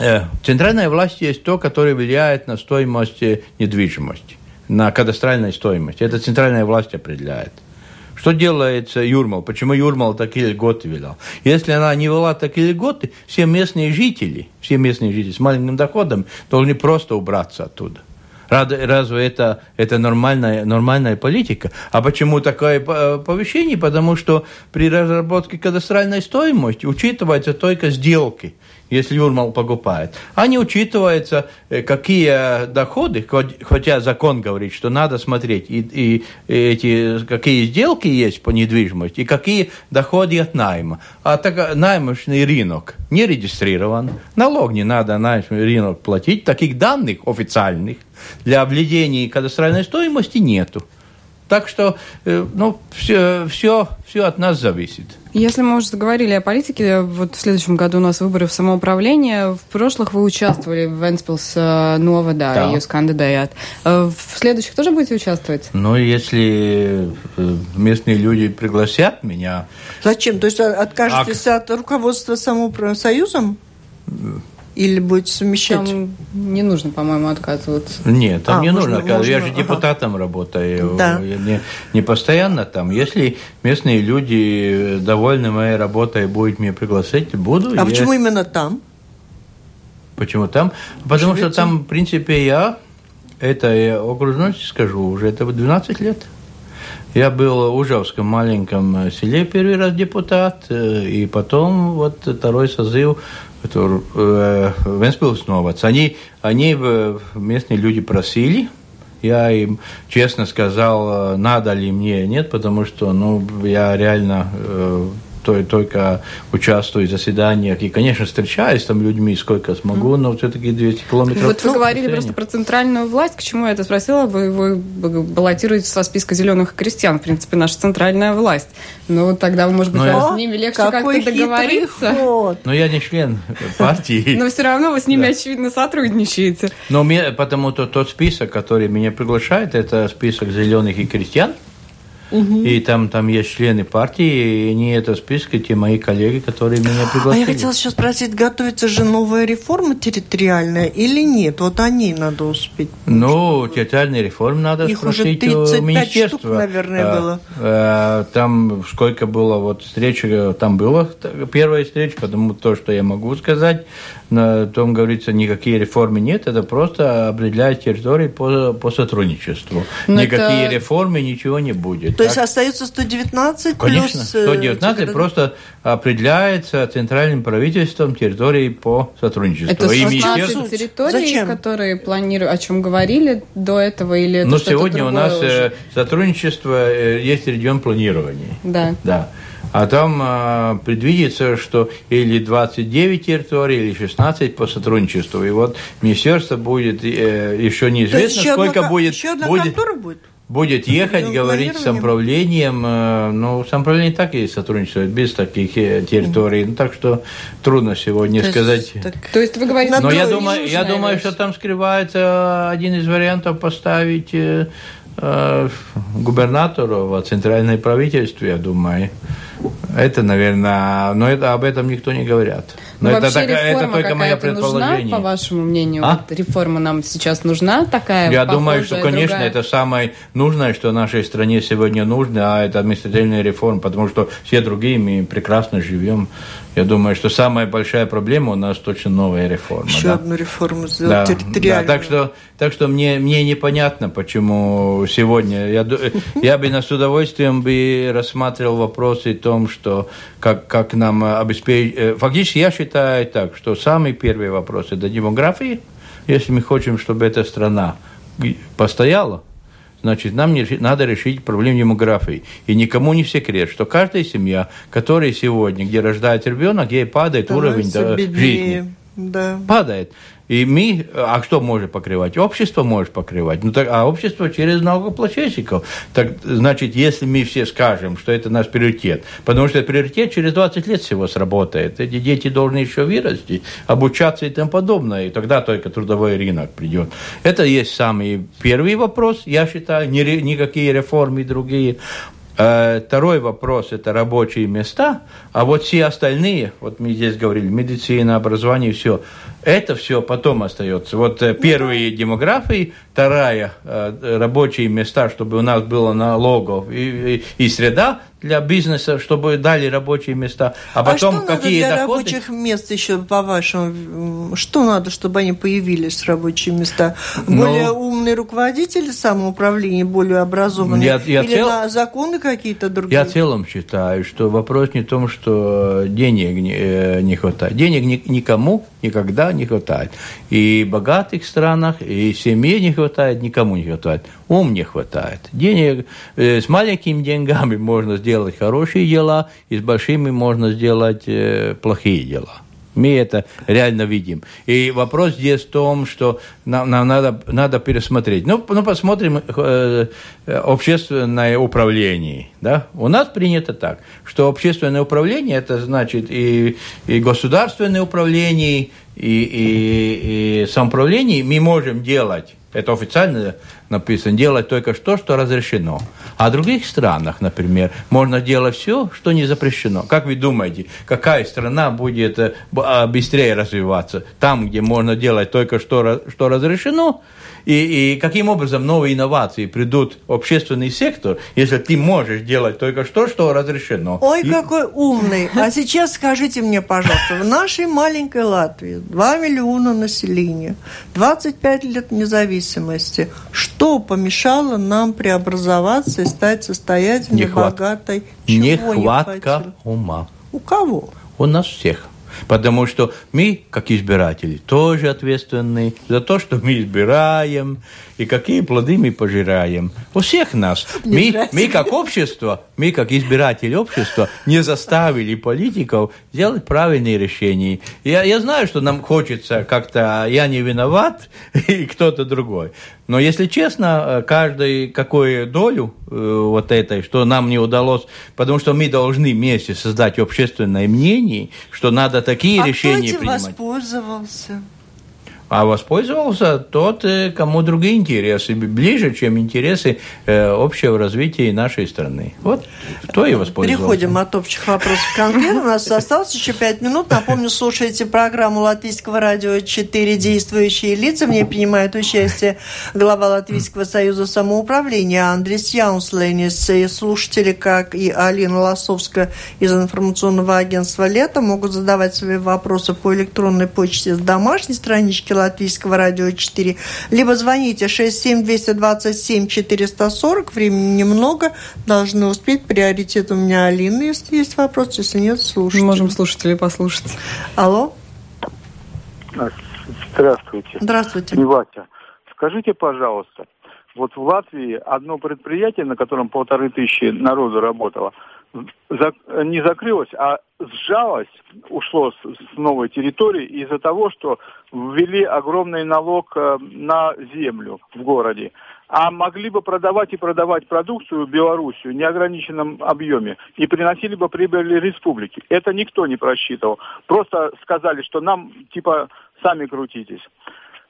Speaker 2: Э, центральная власть есть то, которое влияет на стоимость недвижимости, на кадастральную стоимость. Это центральная власть определяет. Что делает Юрмал? Почему Юрмал такие льготы ввел? Если она не вела такие льготы, все местные жители, все местные жители с маленьким доходом должны просто убраться оттуда. Разве это, это нормальная, нормальная политика? А почему такое повышение? Потому что при разработке кадастральной стоимости учитываются только сделки – если Юрмал покупает, а не учитывается, э, какие доходы, хотя закон говорит, что надо смотреть, и, и эти, какие сделки есть по недвижимости, и какие доходы от найма. А так наймочный рынок не регистрирован, налог не надо наймочный рынок платить, таких данных официальных для обведения кадастральной стоимости нету. Так что, э, ну, все, все, все от нас зависит.
Speaker 3: Если мы уже заговорили о политике, вот в следующем году у нас выборы в самоуправление. В прошлых вы участвовали в Венспилс э, Нова, да, да. Jūs кандидат. Э, в следующих тоже будете участвовать?
Speaker 2: Ну, если местные люди пригласят меня...
Speaker 1: Зачем? То есть откажетесь а... от руководства самоуправления союзом? Или будете совмещать?
Speaker 3: Там не нужно, по-моему, отказываться.
Speaker 2: Нет, там а, не можно отказываться. Я же депутатом ага. работаю. Да. Я не, не постоянно там. Если местные люди довольны моей работой будут меня пригласить, буду.
Speaker 1: А я... почему именно там?
Speaker 2: Почему там? Потому Швеция. что там, в принципе, я, это я окружности скажу, уже это 12 лет. Я был в Ужавском маленьком селе первый раз депутат, э, и потом вот второй созыв который э, Венспилс Новац, они, они местные люди просили, я им честно сказал, э, надо ли мне, нет, потому что, ну, я реально э, то, только участвую в заседаниях и, конечно, встречаюсь там людьми, сколько смогу, но все-таки 200 километров.
Speaker 3: Вот вы говорили просто про центральную власть. К чему я это спросила? Вы, вы баллотируетесь со списка зеленых крестьян, в принципе, наша центральная власть. Ну, тогда, может быть, но с ними легче как-то договориться. Ход.
Speaker 2: Но я не член партии.
Speaker 3: Но все равно вы с ними, очевидно, сотрудничаете.
Speaker 2: Но потому что тот список, который меня приглашает, это список зеленых и крестьян. Угу. И там, там есть члены партии, и не это список, те мои коллеги, которые меня пригласили.
Speaker 1: А я хотела сейчас спросить, готовится же новая реформа территориальная или нет? Вот о ней надо успеть.
Speaker 2: Ну, территориальная реформа надо Их спросить уже у министерства. Штук,
Speaker 1: наверное, а, было.
Speaker 2: А, там сколько было вот встреч, там было первая встреча, потому то, что я могу сказать, на том говорится, никакие реформы нет, это просто определяет территории по, по сотрудничеству. Но Никакие это... реформы, ничего не будет.
Speaker 1: То так? есть остается 119
Speaker 2: Конечно,
Speaker 1: плюс...
Speaker 2: 119 э, просто определяется центральным правительством территории по сотрудничеству.
Speaker 3: Это 16 территорий, Зачем? которые планируют, о чем говорили до этого, или это
Speaker 2: Ну, сегодня у нас э, уже? сотрудничество, э, есть регион планирования.
Speaker 3: Да.
Speaker 2: Да. А там э, предвидится, что или 29 территорий, или 16 по сотрудничеству. И вот министерство будет, э, еще неизвестно, сколько одна, будет...
Speaker 1: Еще одна будет, будет?
Speaker 2: Будет ехать, говорить с управлением. Э, ну, самоуправление так и сотрудничает, без таких э, территорий. Ну, так что трудно сегодня то сказать.
Speaker 3: Так... То есть вы говорите...
Speaker 2: Но я думаю, я думаю, что там скрывается один из вариантов поставить э, э, губернатору в центральное правительство, я думаю. Это, наверное, но это, об этом никто не говорят. Но
Speaker 3: это, так, это только мое предположение. Нужна, по вашему мнению, а? вот реформа нам сейчас нужна такая?
Speaker 2: Я думаю, что, конечно, другая? это самое нужное, что нашей стране сегодня нужно, а это административная реформа, потому что все другие мы прекрасно живем. Я думаю, что самая большая проблема у нас точно новая реформа.
Speaker 1: Еще
Speaker 2: да?
Speaker 1: одну реформу сделать да, территориальную.
Speaker 2: Да, так что, так что мне, мне непонятно, почему сегодня. Я, я бы с удовольствием бы рассматривал вопросы том, что как, как нам обеспечить... Э, фактически я считаю так, что самый первый вопрос – это демография. Если мы хотим, чтобы эта страна постояла, Значит, нам не, надо решить проблему демографии. И никому не секрет, что каждая семья, которая сегодня, где рождается ребенок, ей падает уровень да, жизни. Да. Падает. И мы, а кто может покрывать? Общество может покрывать. Ну, так, а общество через налогоплательщиков. Так, значит, если мы все скажем, что это наш приоритет, потому что приоритет через 20 лет всего сработает. Эти дети должны еще вырасти, обучаться и тому подобное. И тогда только трудовой рынок придет. Это есть самый первый вопрос, я считаю, ни, никакие реформы другие. Второй вопрос – это рабочие места, а вот все остальные, вот мы здесь говорили, медицина, образование, все – Это все потом остается. Вот э, первые демографии, вторая э, рабочие места, чтобы у нас было налогов и, и, и среда для бизнеса, чтобы дали рабочие места, а потом
Speaker 1: а что
Speaker 2: какие
Speaker 1: надо для
Speaker 2: доходы...
Speaker 1: рабочих мест еще по вашему, что надо, чтобы они появились рабочие места?
Speaker 2: Ну,
Speaker 1: более умные руководители самоуправления, более образованные,
Speaker 2: Я- я
Speaker 1: или
Speaker 2: цел-
Speaker 1: на законы какие-то другие?
Speaker 2: Я в целом считаю, что вопрос не в том, что денег не, э, не хватает. Денег ни- никому никогда не хватает. И в богатых странах, и семье не хватает, никому не хватает. Ум не хватает. Денег, э, с маленькими деньгами можно сделать хорошие дела, и с большими можно сделать э, плохие дела. Мы это реально видим. И вопрос здесь в том, что нам, нам надо, надо пересмотреть. Ну, ну посмотрим э, э, общественное управление. Да? У нас принято так, что общественное управление, это значит и, и государственное управление, и, и, и самоуправление мы можем делать. Это официально написано, делать только то, что разрешено. А в других странах, например, можно делать все, что не запрещено. Как вы думаете, какая страна будет э, а, быстрее развиваться? Там, где можно делать только что, что разрешено, и, и каким образом новые инновации придут в общественный сектор, если ты можешь делать только что, что разрешено.
Speaker 1: Ой,
Speaker 2: И-
Speaker 1: какой умный. А сейчас скажите мне, пожалуйста, в нашей маленькой Латвии 2 миллиона населения, 25 лет независимости, что помешало нам преобразоваться и стать состоятельной,
Speaker 2: Нехват-
Speaker 1: богатой? Чего не
Speaker 2: Нехватка ума.
Speaker 1: У кого?
Speaker 2: У нас всех. Потому что мы, как избиратели, тоже ответственны за то, что мы избираем и какие плоды мы пожираем. У всех нас. Мы, мы как общество, мы как избиратели общества не заставили политиков сделать правильные решения. Я, я знаю, что нам хочется как-то «я не виноват» и кто-то другой. Но если честно, э, каждый какую долю э, вот этой, что нам не удалось, потому что мы должны вместе создать общественное мнение, что надо такие
Speaker 1: а кто
Speaker 2: решения
Speaker 1: этим
Speaker 2: принимать.
Speaker 1: воспользовался?
Speaker 2: А воспользовался тот, э, кому другие интересы ближе, чем интересы э, общего развития нашей страны. Вот кто и воспользовался.
Speaker 1: Переходим от общих вопросов к конкретным. У нас осталось еще пять минут. Напомню, слушаете программу Латвийского радио «Четыре действующие лица». В ней принимает участие глава Латвийского союза самоуправления Андрес Яунслейнис. И слушатели, как и Алина Лосовская из информационного агентства «Лето», могут задавать свои вопросы по электронной почте с домашней странички Латвийского радио 4, либо звоните 67-227-440. Времени немного. Должны успеть. Приоритет у меня Алина, если есть вопрос. Если нет,
Speaker 3: Мы
Speaker 1: слушайте.
Speaker 3: можем слушателей послушать.
Speaker 1: Алло.
Speaker 5: Здравствуйте.
Speaker 1: Здравствуйте.
Speaker 5: Не Вася. Скажите, пожалуйста, вот в Латвии одно предприятие, на котором полторы тысячи народу работало, не закрылось, а сжалось, ушло с, новой территории из-за того, что ввели огромный налог э, на землю в городе. А могли бы продавать и продавать продукцию в Белоруссию в неограниченном объеме и приносили бы прибыль республике. Это никто не просчитывал. Просто сказали, что нам типа сами крутитесь.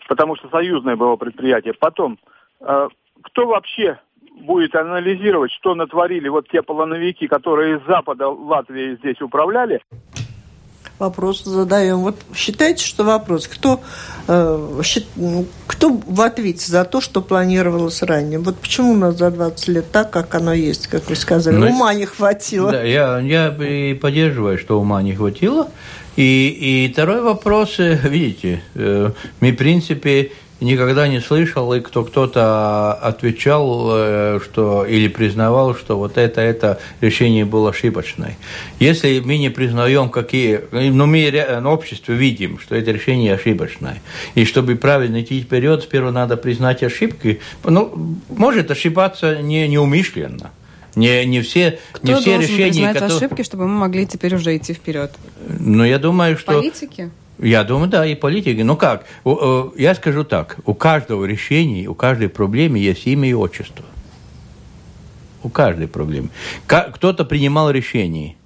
Speaker 5: Потому что союзное было предприятие. Потом, э, кто вообще будет анализировать, что натворили вот те полоновики, которые из запада Латвии здесь управляли,
Speaker 1: Вопрос задаем. Вот считайте, что вопрос. Кто, э, щит- ну, кто в ответе за то, что планировалось ранее? Вот почему у нас за 20 лет так, как оно есть, как вы сказали?
Speaker 2: Ну,
Speaker 1: Ума не хватило.
Speaker 2: Да, я, я и поддерживаю, что ума не хватило. И, и второй вопрос, э, видите, э, мы, в принципе, никогда не слышал, и кто кто-то отвечал, э, что или признавал, что вот это, это решение было ошибочное. Если мы не признаем, какие, ну, мы на обществе видим, что это решение ошибочное. И чтобы правильно идти вперед, сперва надо признать ошибки. Ну, может ошибаться не, неумышленно. Не, не все,
Speaker 3: Кто
Speaker 2: не все
Speaker 3: должен
Speaker 2: решения,
Speaker 3: признать
Speaker 2: которые...
Speaker 3: ошибки, чтобы мы могли теперь уже идти вперед?
Speaker 2: Но я думаю, что...
Speaker 3: Политики?
Speaker 2: Я думаю, да, и политики. Ну как, У- у- я скажу так, у каждого решения, у каждой проблемы есть имя и отчество. У каждой проблемы. Ка- Кто-то принимал решение.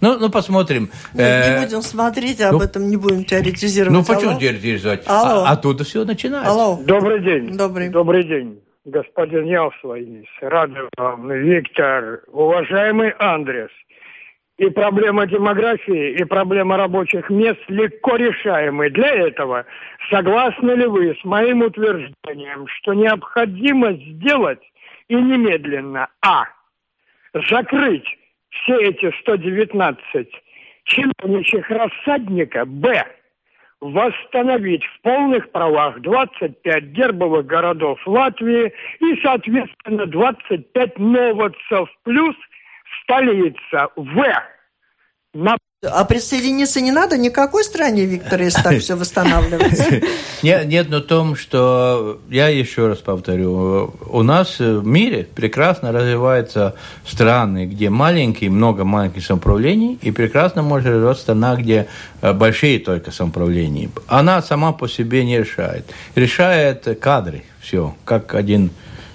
Speaker 2: Ну, ну посмотрим.
Speaker 1: Нет,
Speaker 2: Э,
Speaker 1: не будем смотреть, об
Speaker 2: ну,
Speaker 1: этом не будем теоретизировать.
Speaker 2: Ну, почему
Speaker 1: Алло.
Speaker 2: теоретизировать?
Speaker 1: Алло.
Speaker 2: А, оттуда все начинается.
Speaker 1: Алло.
Speaker 6: Добрый день.
Speaker 1: Добрый.
Speaker 6: Добрый день, господин Явслайнис, Радио Виктор, уважаемый Андрес. И проблема демографии, и проблема рабочих мест легко решаемы. Для этого согласны ли вы с моим утверждением, что необходимо сделать и немедленно А. Закрыть все эти 119 чиновничьих рассадника, Б. Восстановить в полных правах 25 гербовых городов Латвии и, соответственно, 25 новодцев плюс столица В.
Speaker 1: На а присоединиться не надо никакой стране, Виктор, если так все восстанавливается?
Speaker 2: Нет, нет, но в том, что я еще раз повторю, у нас в мире прекрасно развиваются страны, где маленькие, много маленьких самоуправлений, и прекрасно может развиваться страна, где э, большие только самоуправления. Она сама по себе не решает. Решает кадры, все, как один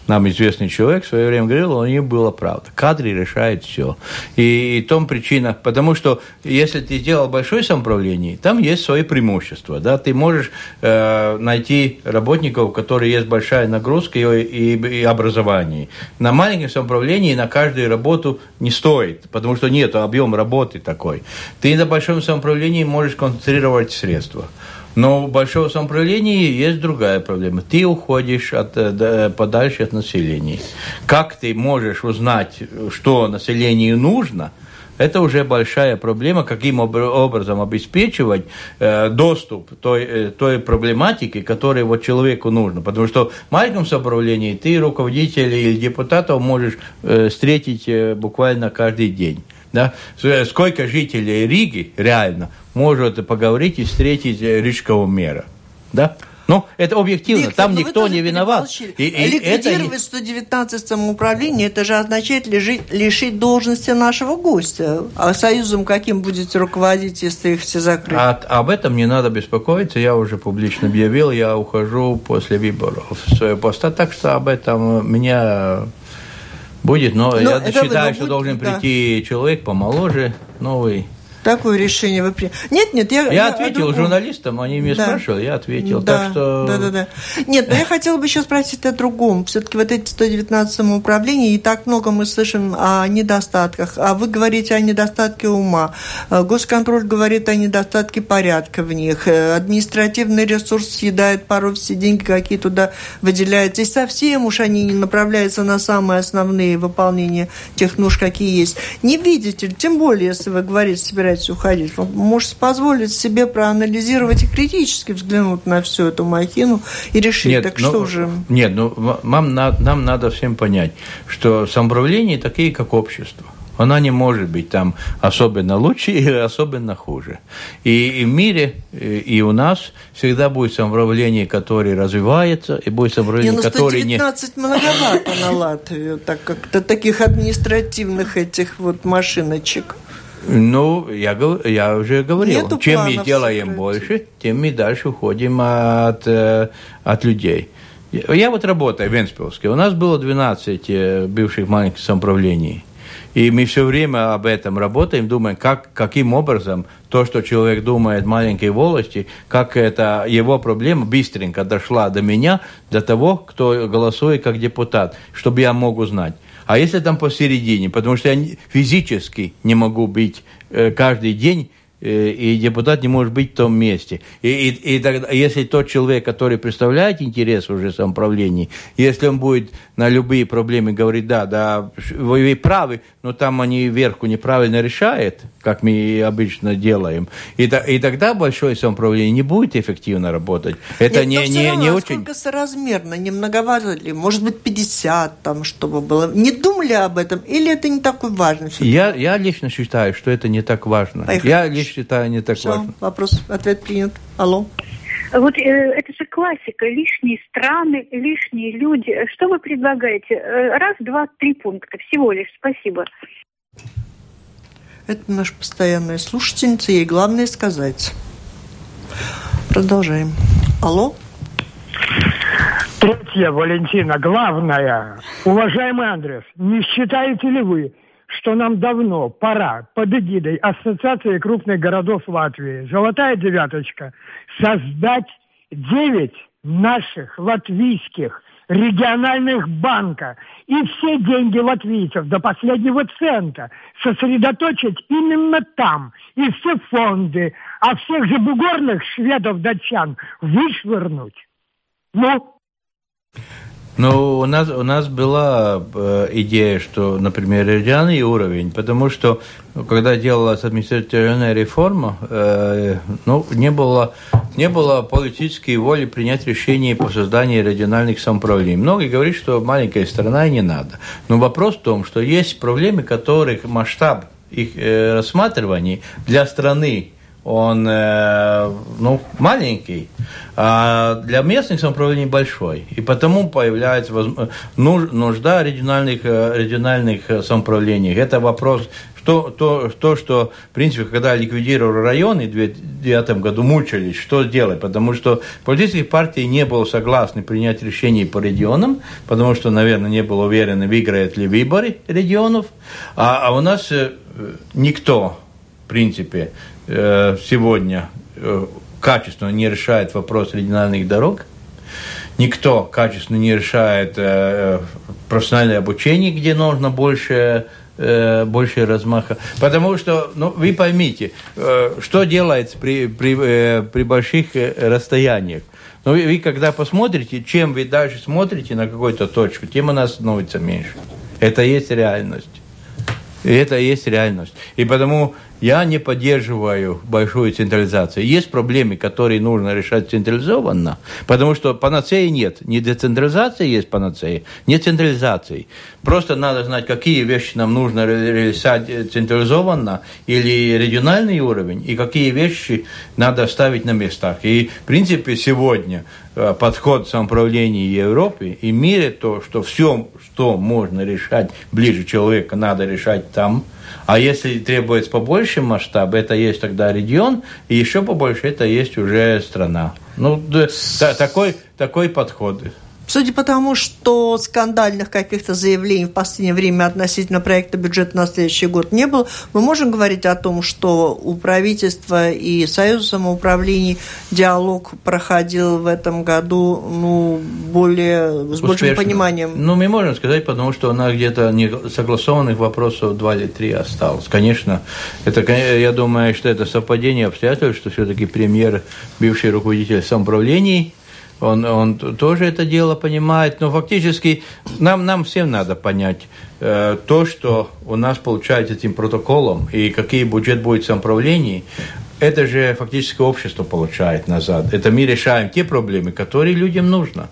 Speaker 2: нам известный человек в свое время говорил, у них было правда. Кадры решают все. И, и том причина, потому что если ты сделал большое самоуправление, там есть свои преимущества. Да? Ты можешь э, найти работников, у которых есть большая нагрузка и, и, и образование. На маленьком самоуправлении на каждую работу не стоит, потому что нет объема работы такой. Ты на большом самоуправлении можешь концентрировать средства. Но у большого самоуправления есть другая проблема. Ты уходишь от, э, подальше от населения. Как ты можешь узнать, что населению нужно – это уже большая проблема, каким образом обеспечивать э, доступ той, э, той проблематике, которая вот человеку нужна. Потому что в маленьком самоуправлении ты руководителя или депутатов можешь э, встретить э, буквально каждый день. Да? Сколько жителей Риги реально может поговорить и встретить э, рижского мэра? Да? Ну, это объективно, Виктор, там ну никто не виноват.
Speaker 1: И, и Ликвидировать это... 119 самоуправление, это же означает лежить, лишить должности нашего гостя. А союзом каким будете руководить, если их все закрыть?
Speaker 2: А, об этом не надо беспокоиться, я уже публично объявил, я ухожу после выборов с своего поста, так что об этом меня Будет, но, но я считаю, что будет, должен прийти да. человек помоложе, новый,
Speaker 1: Такое решение вы приняли. Нет, нет, я...
Speaker 2: Я, я ответил журналистам, они меня да. спрашивали, я ответил.
Speaker 1: Да,
Speaker 2: так что...
Speaker 1: да, да, да. Нет, но я хотела бы еще спросить о другом. Все-таки вот эти 119 самоуправлений, и так много мы слышим о недостатках. А вы говорите о недостатке ума. Э, госконтроль говорит о недостатке порядка в них. Э, административный ресурс съедает порой все деньги, какие туда выделяются. И совсем уж они не направляются на самые основные выполнения тех нужд, какие есть. Не видите, тем более, если вы говорите, собираетесь собираетесь уходить, вы можете позволить себе проанализировать и критически взглянуть на всю эту махину и решить, нет, так ну, что же...
Speaker 2: Нет, ну, нам, нам надо всем понять, что самоуправление такие, как общество. Она не может быть там особенно лучше или особенно хуже. И, и в мире, и у нас всегда будет самоуправление, которое развивается, и будет самоуправление, не, ну, которое не...
Speaker 1: 119 многовато на Латвию, так как-то таких административных этих вот машиночек.
Speaker 2: Ну, я, я уже говорил, Нету чем мы делаем закрыть. больше, тем мы дальше уходим от, э, от людей. Я вот работаю в Венспилске. У нас было 12 э, бывших маленьких самоуправлений. И мы все время об этом работаем, думаем, как, каким образом то, что человек думает в маленькой волости, как это его проблема быстренько дошла до меня, до того, кто голосует как депутат, чтобы я мог узнать. А если там посередине, потому что я физически не могу быть э, каждый день и депутат не может быть в том месте. И, и, и тогда, если тот человек, который представляет интерес уже самоуправления, если он будет на любые проблемы говорить, да, да, вы правы, но там они вверху неправильно решают, как мы обычно делаем, и, и тогда большое самоуправление не будет эффективно работать. Это Нет, не, не, равно, не очень...
Speaker 1: Сколько соразмерно, не многовато ли? Может быть, 50 там, чтобы было. Не думали об этом? Или это не такой важно?
Speaker 2: Я, я лично считаю, что это не так важно. Поехали. Я считаю, не так
Speaker 1: Все,
Speaker 2: важно.
Speaker 1: вопрос, ответ принят. Алло.
Speaker 7: Вот э, это же классика. Лишние страны, лишние люди. Что вы предлагаете? Э, раз, два, три пункта. Всего лишь. Спасибо.
Speaker 1: Это наша постоянная слушательница. Ей главное сказать. Продолжаем. Алло.
Speaker 6: Третья, Валентина, главное. Уважаемый Андрес, не считаете ли вы, что нам давно пора под эгидой Ассоциации крупных городов Латвии. «Золотая девяточка» создать девять наших латвийских региональных банка. И все деньги латвийцев до последнего цента сосредоточить именно там, и все фонды, а всех же бугорных шведов-датчан вышвырнуть. Ну,
Speaker 2: ну, у нас, у нас была э, идея, что, например, региональный уровень, потому что, когда делалась административная реформа, э, ну, не было, не было политической воли принять решение по созданию региональных самоуправлений. Многие говорят, что маленькая страна и не надо. Но вопрос в том, что есть проблемы, которых масштаб их э, рассматриваний для страны он э, ну, маленький, а для местных самоуправлений большой. И потому появляется нужда региональных, э, региональных самоуправлений. Это вопрос то, то, то, что, в принципе, когда ликвидировали районы в 2009 году, мучились, что делать, потому что политические партии не были согласны принять решение по регионам, потому что, наверное, не было уверены, выиграет ли выборы регионов, а, а у нас э, никто, в принципе, сегодня э, качественно не решает вопрос региональных дорог, никто качественно не решает э, профессиональное обучение, где нужно больше больше размаха. Потому что, ну, вы поймите, что делается при, при, при больших расстояниях. Но вы, вы когда посмотрите, чем вы дальше смотрите на какую-то точку, тем она становится меньше. Это есть реальность. И это есть реальность. И потому я не поддерживаю большую централизацию. Есть проблемы, которые нужно решать централизованно, потому что панацеи нет. Не децентрализация есть панацея, не централизации. Просто надо знать, какие вещи нам нужно решать централизованно или региональный уровень, и какие вещи надо ставить на местах. И, в принципе, сегодня э, подход самоуправления Европы и мире то, что все, что можно решать ближе человека, надо решать там – а если требуется побольше масштаб, это есть тогда регион, и еще побольше это есть уже страна. Ну, да, такой, такой подход.
Speaker 1: Судя по тому, что скандальных каких-то заявлений в последнее время относительно проекта бюджета на следующий год не было, мы можем говорить о том, что у правительства и Союза самоуправлений диалог проходил в этом году ну, более, с Успешно. большим пониманием?
Speaker 2: Ну, мы можем сказать, потому что у нас где-то не согласованных вопросов два или три осталось. Конечно, это, я думаю, что это совпадение обстоятельств, что все-таки премьер, бывший руководитель самоуправлений, он, он тоже это дело понимает, но фактически нам, нам всем надо понять э, то, что у нас получается этим протоколом и какие бюджет будет в самоуправлении, это же фактически общество получает назад. Это мы решаем те проблемы, которые людям нужно.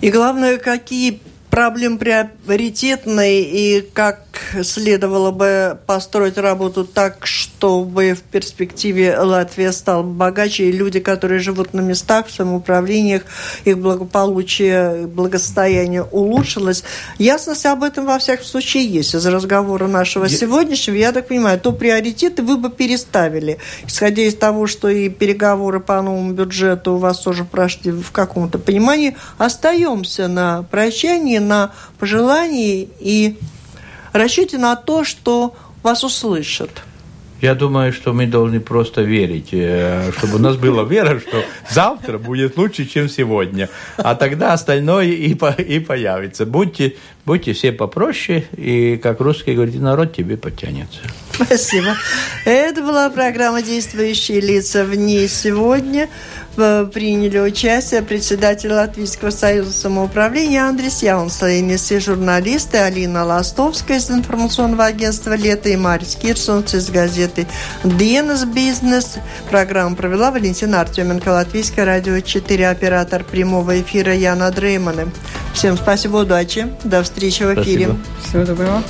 Speaker 1: И главное, какие проблем приоритетной и как следовало бы построить работу так, чтобы в перспективе Латвия стала богаче, и люди, которые живут на местах, в самоуправлениях, их благополучие, благосостояние улучшилось. Ясность об этом, во всяком случае, есть. Из разговора нашего я... сегодняшнего, я так понимаю, то приоритеты вы бы переставили. Исходя из того, что и переговоры по новому бюджету у вас тоже прошли в каком-то понимании, остаемся на прощании, на пожелании и расчете на то, что вас услышат.
Speaker 2: Я думаю, что мы должны просто верить, э, чтобы у нас была вера, что завтра будет лучше, чем сегодня. А тогда остальное и, по, и появится. Будьте, будьте все попроще, и, как русский говорит, народ тебе потянется.
Speaker 1: Спасибо. Это была программа «Действующие лица» в ней сегодня приняли участие председатель Латвийского союза самоуправления Андрес Яунслейнис и журналисты Алина Ластовская из информационного агентства «Лето» и Марис Кирсонс из газеты «Денес Бизнес». Программу провела Валентина Артеменко, Латвийское радио 4, оператор прямого эфира Яна Дреймана. Всем спасибо, удачи, до встречи в эфире.
Speaker 3: Спасибо. Всего доброго.